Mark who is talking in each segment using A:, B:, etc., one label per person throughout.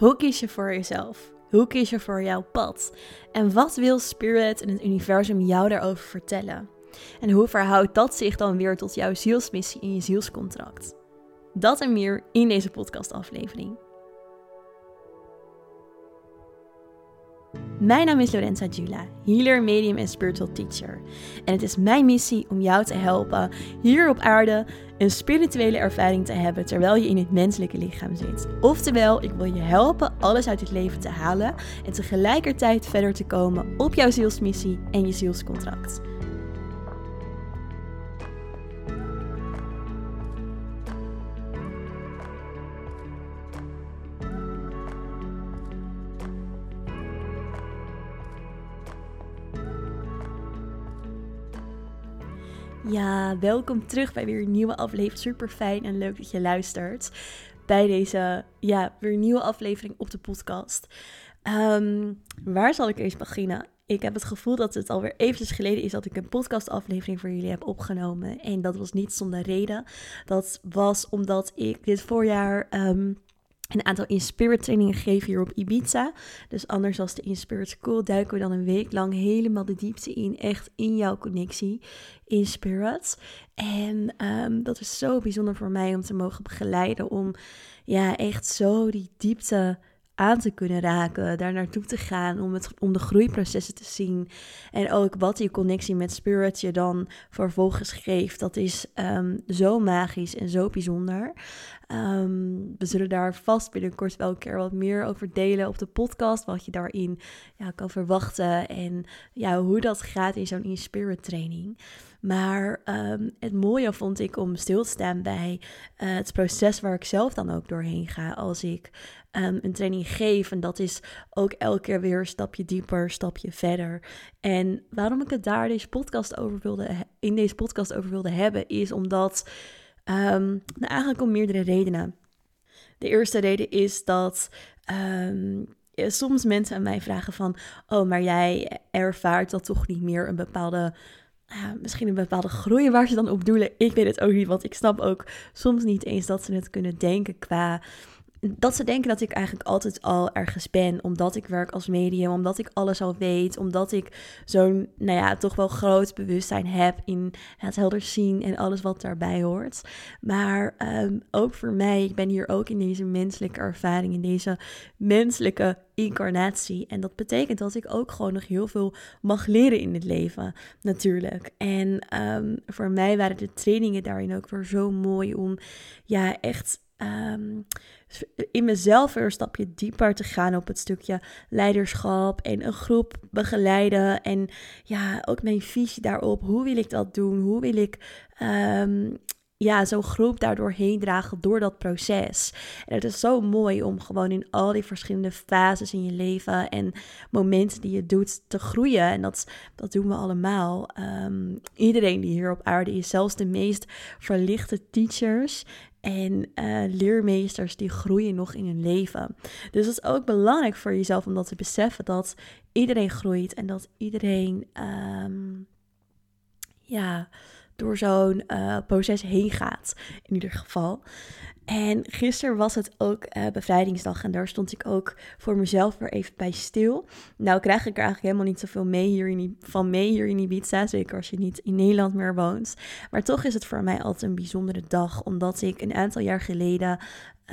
A: Hoe kies je voor jezelf? Hoe kies je voor jouw pad? En wat wil Spirit en het universum jou daarover vertellen? En hoe verhoudt dat zich dan weer tot jouw zielsmissie in je zielscontract? Dat en meer in deze podcastaflevering. Mijn naam is Lorenza Jula, healer, medium en spiritual teacher. En het is mijn missie om jou te helpen hier op aarde een spirituele ervaring te hebben terwijl je in het menselijke lichaam zit. Oftewel, ik wil je helpen alles uit het leven te halen en tegelijkertijd verder te komen op jouw zielsmissie en je zielscontract. Ja, welkom terug bij weer een nieuwe aflevering. Super fijn en leuk dat je luistert bij deze ja, weer nieuwe aflevering op de podcast. Ehm, waar zal ik eens beginnen? Ik heb het gevoel dat het alweer eventjes geleden is dat ik een podcastaflevering voor jullie heb opgenomen. En dat was niet zonder reden. Dat was omdat ik dit voorjaar um, een aantal Inspirit trainingen geven hier op Ibiza. Dus anders als de Inspirit School duiken we dan een week lang helemaal de diepte in. Echt in jouw connectie in Spirit. En um, dat is zo bijzonder voor mij om te mogen begeleiden. Om ja, echt zo die diepte aan te kunnen raken, daar naartoe te gaan, om, het, om de groeiprocessen te zien. En ook wat die connectie met spirit je dan vervolgens geeft. Dat is um, zo magisch en zo bijzonder. Um, we zullen daar vast binnenkort wel een keer wat meer over delen op de podcast. Wat je daarin ja, kan verwachten en ja, hoe dat gaat in zo'n in-spirit training. Maar um, het mooie vond ik om stil te staan bij uh, het proces waar ik zelf dan ook doorheen ga als ik um, een training geef. En dat is ook elke keer weer een stapje dieper, stapje verder. En waarom ik het daar deze podcast over wilde, in deze podcast over wilde hebben, is omdat Um, nou, eigenlijk om meerdere redenen. De eerste reden is dat um, soms mensen aan mij vragen van... oh, maar jij ervaart dat toch niet meer een bepaalde... Misschien een bepaalde groei waar ze dan op doelen. Ik weet het ook niet, want ik snap ook soms niet eens dat ze het kunnen denken qua dat ze denken dat ik eigenlijk altijd al ergens ben, omdat ik werk als medium, omdat ik alles al weet, omdat ik zo'n, nou ja, toch wel groot bewustzijn heb in het helder zien en alles wat daarbij hoort. Maar um, ook voor mij, ik ben hier ook in deze menselijke ervaring, in deze menselijke incarnatie. En dat betekent dat ik ook gewoon nog heel veel mag leren in het leven, natuurlijk. En um, voor mij waren de trainingen daarin ook weer zo mooi om, ja, echt um, in mezelf weer een stapje dieper te gaan op het stukje leiderschap en een groep begeleiden. En ja, ook mijn visie daarop. Hoe wil ik dat doen? Hoe wil ik um, ja, zo'n groep daardoor heen dragen door dat proces. En het is zo mooi om gewoon in al die verschillende fases in je leven en momenten die je doet te groeien. En dat, dat doen we allemaal. Um, iedereen die hier op aarde is, zelfs de meest verlichte teachers en uh, leermeesters die groeien nog in hun leven. Dus het is ook belangrijk voor jezelf om dat te beseffen dat iedereen groeit en dat iedereen um, ja, door zo'n uh, proces heen gaat. In ieder geval. En gisteren was het ook uh, bevrijdingsdag en daar stond ik ook voor mezelf weer even bij stil. Nou krijg ik er eigenlijk helemaal niet zoveel mee hier in, van mee hier in Ibiza, zeker als je niet in Nederland meer woont. Maar toch is het voor mij altijd een bijzondere dag, omdat ik een aantal jaar geleden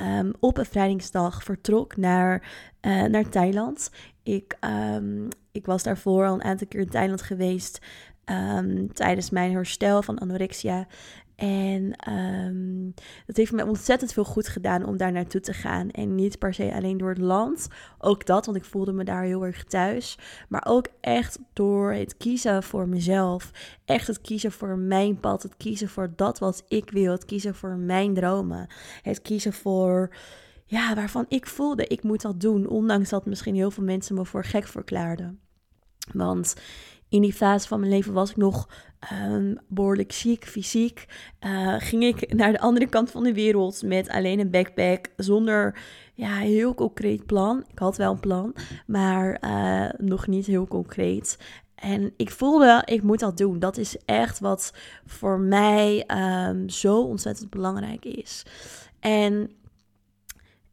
A: um, op bevrijdingsdag vertrok naar, uh, naar Thailand. Ik, um, ik was daarvoor al een aantal keer in Thailand geweest um, tijdens mijn herstel van anorexia. En um, dat heeft me ontzettend veel goed gedaan om daar naartoe te gaan. En niet per se alleen door het land. Ook dat, want ik voelde me daar heel erg thuis. Maar ook echt door het kiezen voor mezelf. Echt het kiezen voor mijn pad. Het kiezen voor dat wat ik wil. Het kiezen voor mijn dromen. Het kiezen voor ja, waarvan ik voelde ik moet dat doen. Ondanks dat misschien heel veel mensen me voor gek verklaarden. Want in die fase van mijn leven was ik nog um, behoorlijk ziek, fysiek. Uh, ging ik naar de andere kant van de wereld met alleen een backpack, zonder ja, heel concreet plan. Ik had wel een plan, maar uh, nog niet heel concreet. En ik voelde, ik moet dat doen. Dat is echt wat voor mij um, zo ontzettend belangrijk is. En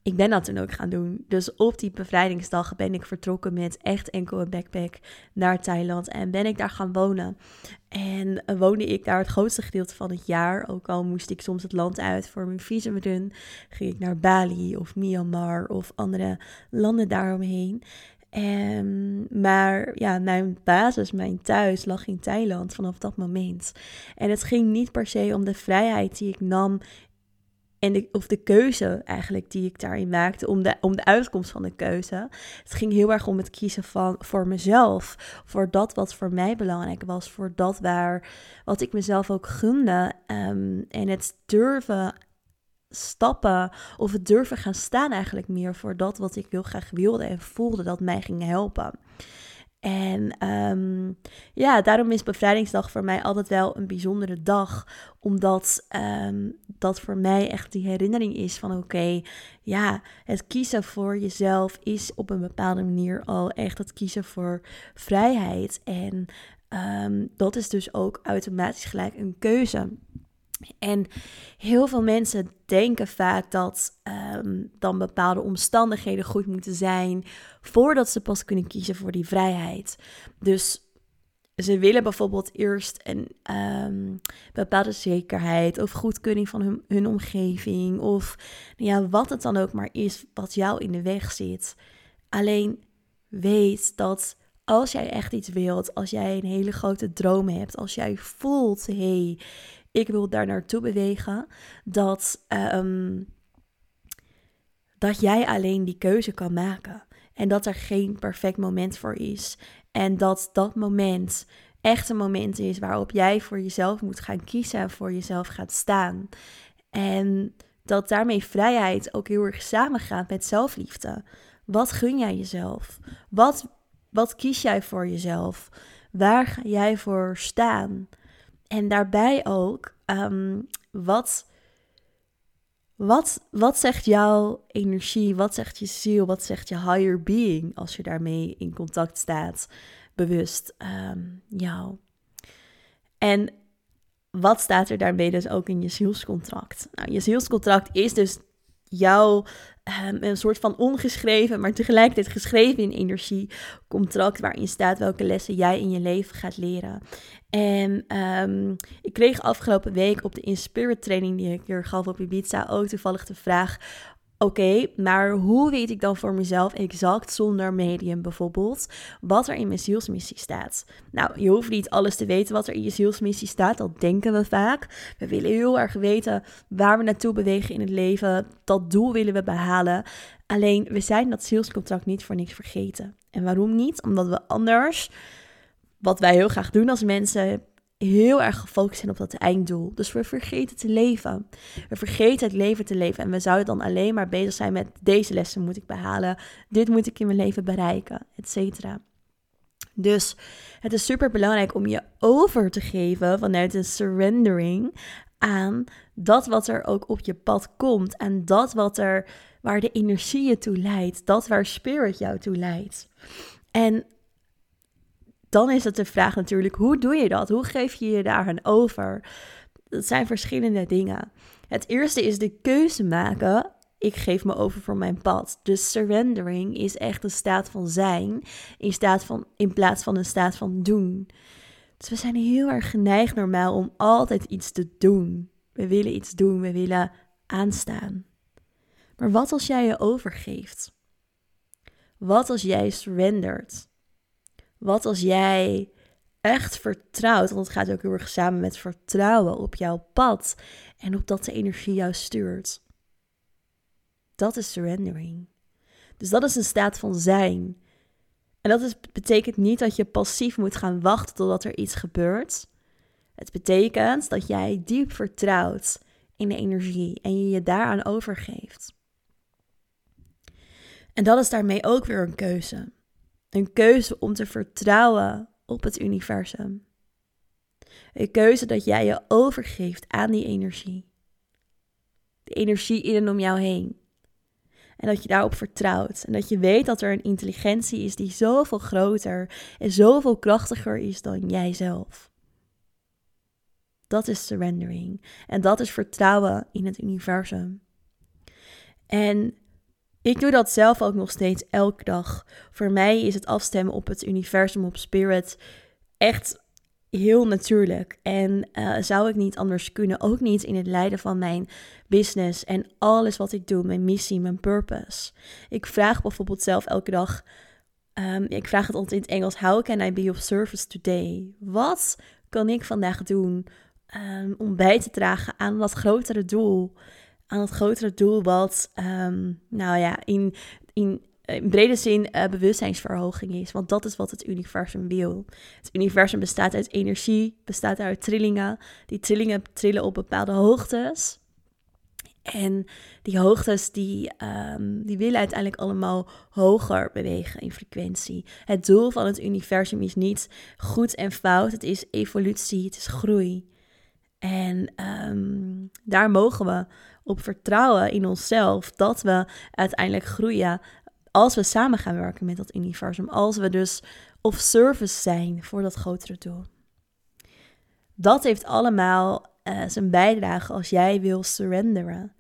A: ik ben dat toen ook gaan doen. Dus op die bevrijdingsdag ben ik vertrokken met echt enkel een backpack naar Thailand. En ben ik daar gaan wonen. En woonde ik daar het grootste gedeelte van het jaar. Ook al moest ik soms het land uit voor mijn visumrun. Ging ik naar Bali of Myanmar of andere landen daaromheen. En, maar ja, mijn basis, mijn thuis lag in Thailand vanaf dat moment. En het ging niet per se om de vrijheid die ik nam en of de keuze eigenlijk die ik daarin maakte, om de, om de uitkomst van de keuze. Het ging heel erg om het kiezen van, voor mezelf, voor dat wat voor mij belangrijk was, voor dat waar, wat ik mezelf ook gunde. Um, en het durven stappen of het durven gaan staan eigenlijk meer voor dat wat ik heel graag wilde en voelde dat mij ging helpen. En um, ja, daarom is bevrijdingsdag voor mij altijd wel een bijzondere dag. Omdat um, dat voor mij echt die herinnering is van oké, ja, het kiezen voor jezelf is op een bepaalde manier al echt het kiezen voor vrijheid. En um, dat is dus ook automatisch gelijk een keuze. En heel veel mensen denken vaak dat um, dan bepaalde omstandigheden goed moeten zijn voordat ze pas kunnen kiezen voor die vrijheid. Dus ze willen bijvoorbeeld eerst een um, bepaalde zekerheid of goedkeuring van hun, hun omgeving of ja, wat het dan ook maar is wat jou in de weg zit. Alleen weet dat als jij echt iets wilt, als jij een hele grote droom hebt, als jij voelt, hé, hey, ik wil daar naartoe bewegen, dat, ehm, dat jij alleen die keuze kan maken. En dat er geen perfect moment voor is. En dat dat moment echt een moment is waarop jij voor jezelf moet gaan kiezen en voor jezelf gaat staan. En dat daarmee vrijheid ook heel erg samengaat met zelfliefde. Wat gun jij jezelf? Wat, wat kies jij voor jezelf? Waar ga jij voor staan? En daarbij ook, ehm, wat, wat, wat zegt jouw energie? Wat zegt je ziel? Wat zegt je higher being als je daarmee in contact staat? Bewust um, jou. En wat staat er daarmee dus ook in je zielscontract? Nou, je zielscontract is dus jouw um, een soort van ongeschreven, maar tegelijkertijd geschreven in energie contract waarin staat welke lessen jij in je leven gaat leren. En um, ik kreeg afgelopen week op de Inspirit training die ik hier gaf op Ibiza ook toevallig de vraag Oké, maar hoe weet ik dan voor mezelf exact zonder medium bijvoorbeeld wat er in mijn zielsmissie staat? Nou, je hoeft niet alles te weten wat er in je zielsmissie staat, dat denken we vaak. We willen heel erg weten waar we naartoe bewegen in het leven, dat doel willen we behalen. Alleen we zijn dat zielscontract niet voor niks vergeten. En waarom niet? Omdat we anders, wat wij heel graag doen als mensen, heel erg gefocust zijn op dat einddoel. Dus we vergeten te leven. We vergeten het leven te leven. En we zouden dan alleen maar bezig zijn met deze lessen moet ik behalen. Dit moet ik in mijn leven bereiken, et cetera. Dus het is super belangrijk om je over te geven vanuit een surrendering aan dat wat er ook op je pad komt. En dat wat er, waar de energie je toe leidt. Dat waar spirit jou toe leidt. En dan is het de vraag natuurlijk, hoe doe je dat? Hoe geef je je daar aan over? Dat zijn verschillende dingen. Het eerste is de keuze maken. Ik geef me over voor mijn pad. Dus surrendering is echt een staat van zijn in, staat van, in plaats van een staat van doen. Dus we zijn heel erg geneigd normaal om altijd iets te doen. We willen iets doen, we willen aanstaan. Maar wat als jij je overgeeft? Wat als jij surrendert? Wat als jij echt vertrouwt, want het gaat ook heel erg samen met vertrouwen op jouw pad en op dat de energie jou stuurt. Dat is surrendering. Dus dat is een staat van zijn. En dat is, betekent niet dat je passief moet gaan wachten totdat er iets gebeurt. Het betekent dat jij diep vertrouwt in de energie en je je daaraan overgeeft. En dat is daarmee ook weer een keuze. Een keuze om te vertrouwen op het universum. Een keuze dat jij je overgeeft aan die energie. De energie in en om jou heen. En dat je daarop vertrouwt. En dat je weet dat er een intelligentie is die zoveel groter en zoveel krachtiger is dan jijzelf. Dat is surrendering. En dat is vertrouwen in het universum. En Ik doe dat zelf ook nog steeds elke dag. Voor mij is het afstemmen op het universum, op spirit, echt heel natuurlijk. En uh, zou ik niet anders kunnen, ook niet in het leiden van mijn business en alles wat ik doe, mijn missie, mijn purpose. Ik vraag bijvoorbeeld zelf elke dag, um, ik vraag het altijd in het Engels, how can I be of service today? Wat kan ik vandaag doen um, om bij te dragen aan dat grotere doel? Aan het grotere doel wat, um, nou ja, in, in in brede zin uh, bewustzijnsverhoging is. Want dat is wat het universum wil. Het universum bestaat uit energie, bestaat uit trillingen. Die trillingen trillen op bepaalde hoogtes. En die hoogtes die, um, die willen uiteindelijk allemaal hoger bewegen in frequentie. Het doel van het universum is niet goed en fout. Het is evolutie, het is groei. En um, daar mogen we op vertrouwen in onszelf dat we uiteindelijk groeien als we samen gaan werken met dat universum, als we dus of service zijn voor dat grotere doel. Dat heeft allemaal uh, zijn bijdrage als jij wil surrenderen.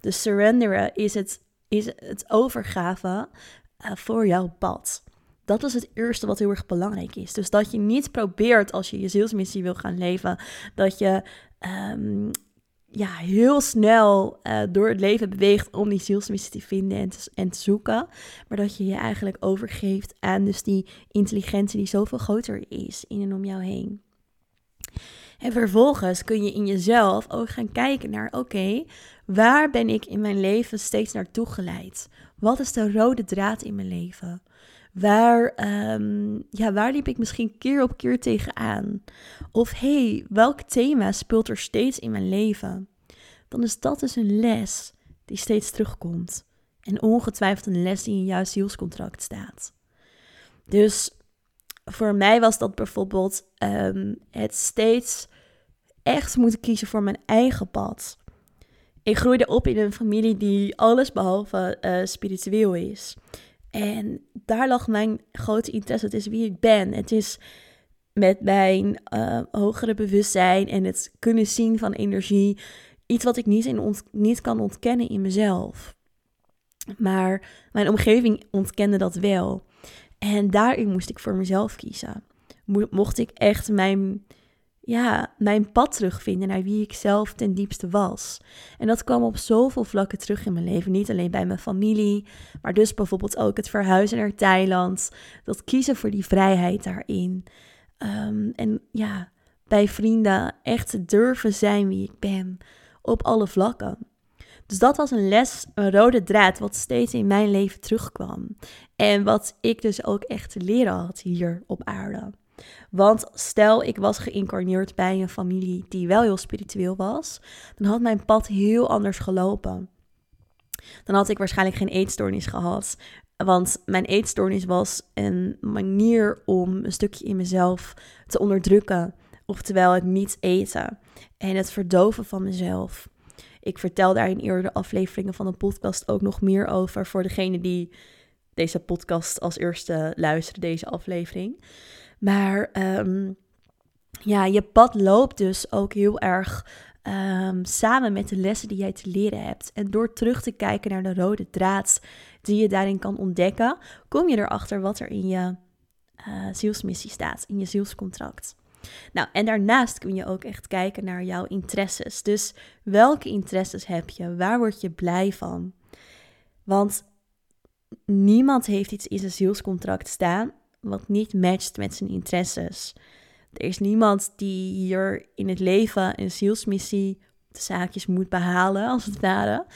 A: Dus surrenderen is het, is het overgave uh, voor jouw pad. Dat is het eerste wat heel erg belangrijk is. Dus dat je niet probeert als je je zielsmissie wil gaan leven, dat je um, ja, heel snel uh, door het leven beweegt om die zielsmissie te vinden en te, en te zoeken. Maar dat je je eigenlijk overgeeft aan dus die intelligentie die zoveel groter is in en om jou heen. En vervolgens kun je in jezelf ook gaan kijken naar: oké, waar ben ik in mijn leven steeds naartoe geleid? Wat is de rode draad in mijn leven? Waar, um, ja, waar liep ik misschien keer op keer tegenaan? Of hey, welk thema speelt er steeds in mijn leven? Dan is dat dus een les die steeds terugkomt. En ongetwijfeld een les die in jouw zielscontract staat. Dus voor mij was dat bijvoorbeeld um, het steeds echt moeten kiezen voor mijn eigen pad. Ik groeide op in een familie die alles behalve uh, spiritueel is. En daar lag mijn grote interesse. Het is wie ik ben. Het is met mijn uh, hogere bewustzijn en het kunnen zien van energie. Iets wat ik niet, in niet kan ontkennen in mezelf. Maar mijn omgeving ontkende dat wel. En daarin moest ik voor mezelf kiezen. Mocht ik echt mijn ja, mijn pad terugvinden naar wie ik zelf ten diepste was. En dat kwam op zoveel vlakken terug in mijn leven. Niet alleen bij mijn familie, maar dus bijvoorbeeld ook het verhuizen naar Thailand. Dat kiezen voor die vrijheid daarin. Um, en ja, bij vrienden echt durven zijn wie ik ben. Op alle vlakken. Dus dat was een les, een rode draad, wat steeds in mijn leven terugkwam. En wat ik dus ook echt te leren had hier op aarde. Want stel ik was geïncarneerd bij een familie die wel heel spiritueel was, dan had mijn pad heel anders gelopen. Dan had ik waarschijnlijk geen eetstoornis gehad. Want mijn eetstoornis was een manier om een stukje in mezelf te onderdrukken. Oftewel het niet eten en het verdoven van mezelf. Ik vertel daar in eerdere afleveringen van de podcast ook nog meer over voor degene die deze podcast als eerste luisteren, deze aflevering. Maar um, ja, je pad loopt dus ook heel erg um, samen met de lessen die jij te leren hebt. En door terug te kijken naar de rode draad die je daarin kan ontdekken, kom je erachter wat er in je uh, zielsmissie staat, in je zielscontract. Nou, en daarnaast kun je ook echt kijken naar jouw interesses. Dus welke interesses heb je? Waar word je blij van? Want niemand heeft iets in zijn zielscontract staan wat niet matcht met zijn interesses. Er is niemand die hier in het leven een zielsmissie, de zaakjes moet behalen, als het ware.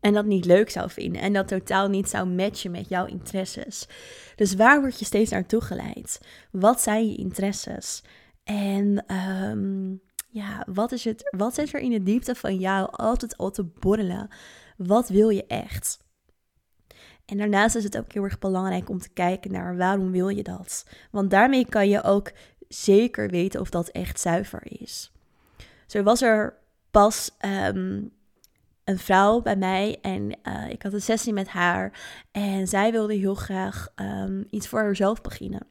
A: En dat niet leuk zou vinden. En dat totaal niet zou matchen met jouw interesses. Dus waar word je steeds naartoe geleid? Wat zijn je interesses? En um, ja, wat, is het, wat zit er in de diepte van jou altijd al te borrelen? Wat wil je echt? En daarnaast is het ook heel erg belangrijk om te kijken naar waarom wil je dat? Want daarmee kan je ook zeker weten of dat echt zuiver is. Zo was er pas ehm, een vrouw bij mij en uh, ik had een sessie met haar en zij wilde heel graag um, iets voor haarzelf beginnen.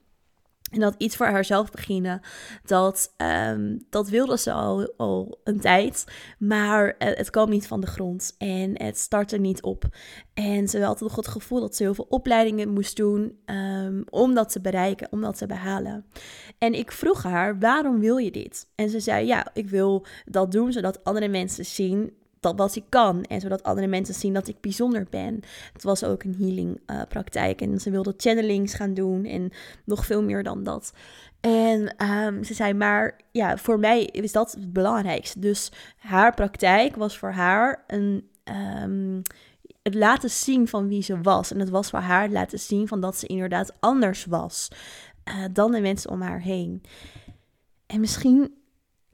A: En dat iets voor haarzelf beginnen, dat, um, dat wilde ze al, al een tijd. Maar het kwam niet van de grond en het startte niet op. En ze had nog het gevoel dat ze heel veel opleidingen moest doen um, om dat te bereiken, om dat te behalen. En ik vroeg haar, waarom wil je dit? En ze zei, ja, ik wil dat doen zodat andere mensen zien dat wat ik kan. En zodat andere mensen zien dat ik bijzonder ben. Het was ook een healing uh, praktijk. En ze wilde channelings gaan doen. En nog veel meer dan dat. En um, ze zei, maar ja, voor mij is dat het belangrijkste. Dus haar praktijk was voor haar een, um, het laten zien van wie ze was. En het was voor haar het laten zien van dat ze inderdaad anders was uh, dan de mensen om haar heen. En misschien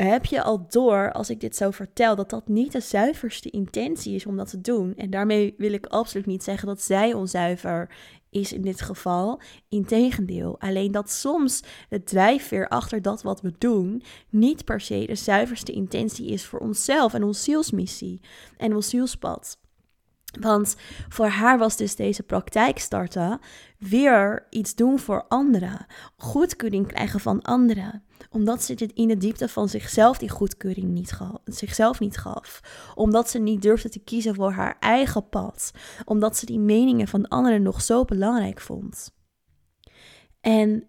A: heb je al door, als ik dit zo vertel, dat dat niet de zuiverste intentie is om dat te doen. En daarmee wil ik absoluut niet zeggen dat zij onzuiver is in dit geval. Integendeel, alleen dat soms de drijfveer achter dat wat we doen niet per se de zuiverste intentie is voor onszelf en onze zielsmissie en ons zielspad. Want voor haar was dus deze praktijk starten weer iets doen voor anderen. Goedkeuring krijgen van anderen. Omdat ze dit in de diepte van zichzelf die goedkeuring niet gaf, zichzelf niet gaf. Omdat ze niet durfde te kiezen voor haar eigen pad. Omdat ze die meningen van anderen nog zo belangrijk vond. En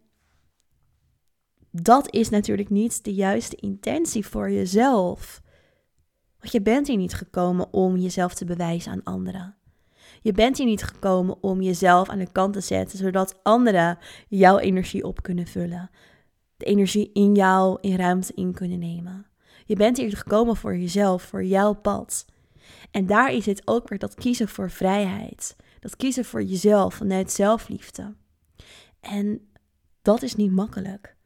A: dat is natuurlijk niet de juiste intentie voor jezelf. Want je bent hier niet gekomen om jezelf te bewijzen aan anderen. Je bent hier niet gekomen om jezelf aan de kant te zetten, zodat anderen jouw energie op kunnen vullen. Energie in jou in ruimte in kunnen nemen. Je bent hier gekomen voor jezelf, voor jouw pad. En daar is het ook weer dat kiezen voor vrijheid. Dat kiezen voor jezelf vanuit zelfliefde. En dat is niet makkelijk.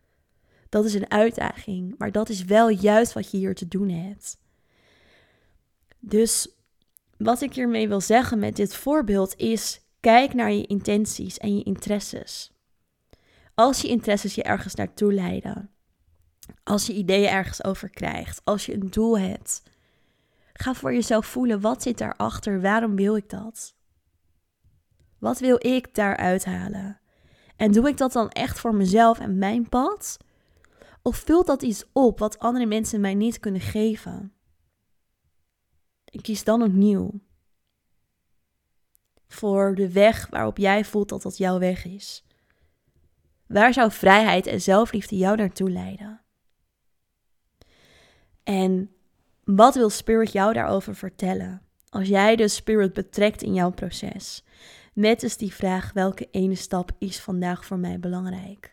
A: Dat is een uitdaging, maar dat is wel juist wat je hier te doen hebt. Dus wat ik hiermee wil zeggen met dit voorbeeld is: kijk naar je intenties en je interesses. Als je interesses je ergens naartoe leiden, als je ideeën ergens over krijgt, als je een doel hebt, ga voor jezelf voelen: wat zit daarachter? Waarom wil ik dat? Wat wil ik daaruit halen? En doe ik dat dan echt voor mezelf en mijn pad? Of vult dat iets op wat andere mensen mij niet kunnen geven? En kies dan opnieuw. Voor de weg waarop jij voelt dat dat jouw weg is. Waar zou vrijheid en zelfliefde jou naartoe leiden? En wat wil Spirit jou daarover vertellen? Als jij de Spirit betrekt in jouw proces. Met dus die vraag: welke ene stap is vandaag voor mij belangrijk?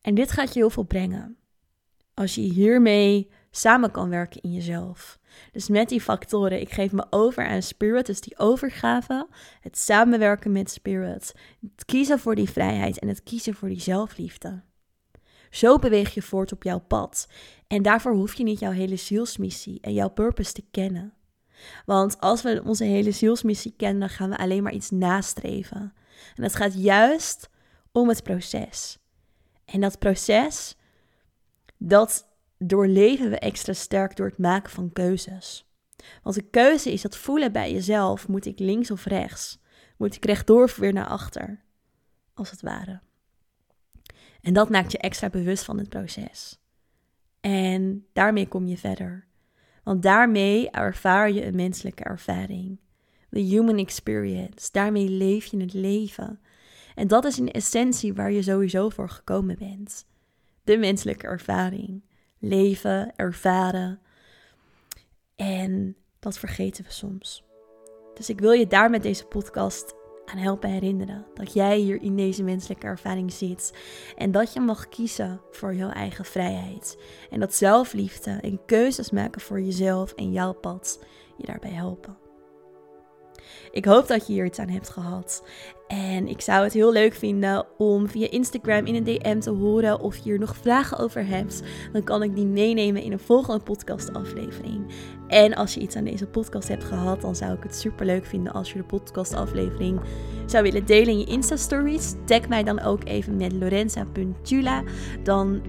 A: En dit gaat je heel veel brengen. Als je hiermee samen kan werken in jezelf. Dus met die factoren, ik geef me over aan spirit, dus die overgave, het samenwerken met spirit, het kiezen voor die vrijheid en het kiezen voor die zelfliefde. Zo beweeg je voort op jouw pad. En daarvoor hoef je niet jouw hele zielsmissie en jouw purpose te kennen. Want als we onze hele zielsmissie kennen, dan gaan we alleen maar iets nastreven. En het gaat juist om het proces. En dat proces, dat doorleven we extra sterk door het maken van keuzes. Want de keuze is dat voelen bij jezelf. Moet ik links of rechts? Moet ik rechtdoor of weer naar achter? Als het ware. En dat maakt je extra bewust van het proces. En daarmee kom je verder. Want daarmee ervaar je een menselijke ervaring. The human experience. Daarmee leef je het leven. En dat is in essentie waar je sowieso voor gekomen bent. De menselijke ervaring leven, ervaren. En dat vergeten we soms. Dus ik wil je daar met deze podcast aan helpen herinneren. Dat jij hier in deze menselijke ervaring zit. En dat je mag kiezen voor jouw eigen vrijheid. En dat zelfliefde en keuzes maken voor jezelf en jouw pad je daarbij helpen. Ik hoop dat je hier iets aan hebt gehad. En ik zou het heel leuk vinden om via Instagram in een DM te horen of je hier nog vragen over hebt. Dan kan ik die meenemen in een volgende podcastaflevering. En als je iets aan deze podcast hebt gehad, dan zou ik het super leuk vinden als je de podcastaflevering zou willen delen in je Insta-stories. Tag mij dan ook even met lorenza.tula. Dan,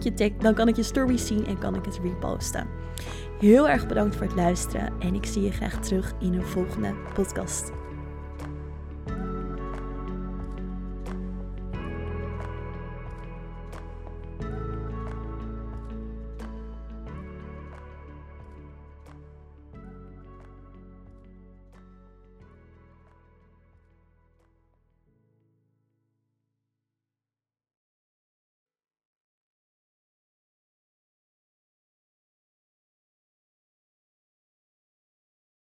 A: je dan kan ik je stories zien en kan ik het reposten. Heel erg bedankt voor het luisteren en ik zie je graag terug in een volgende podcast.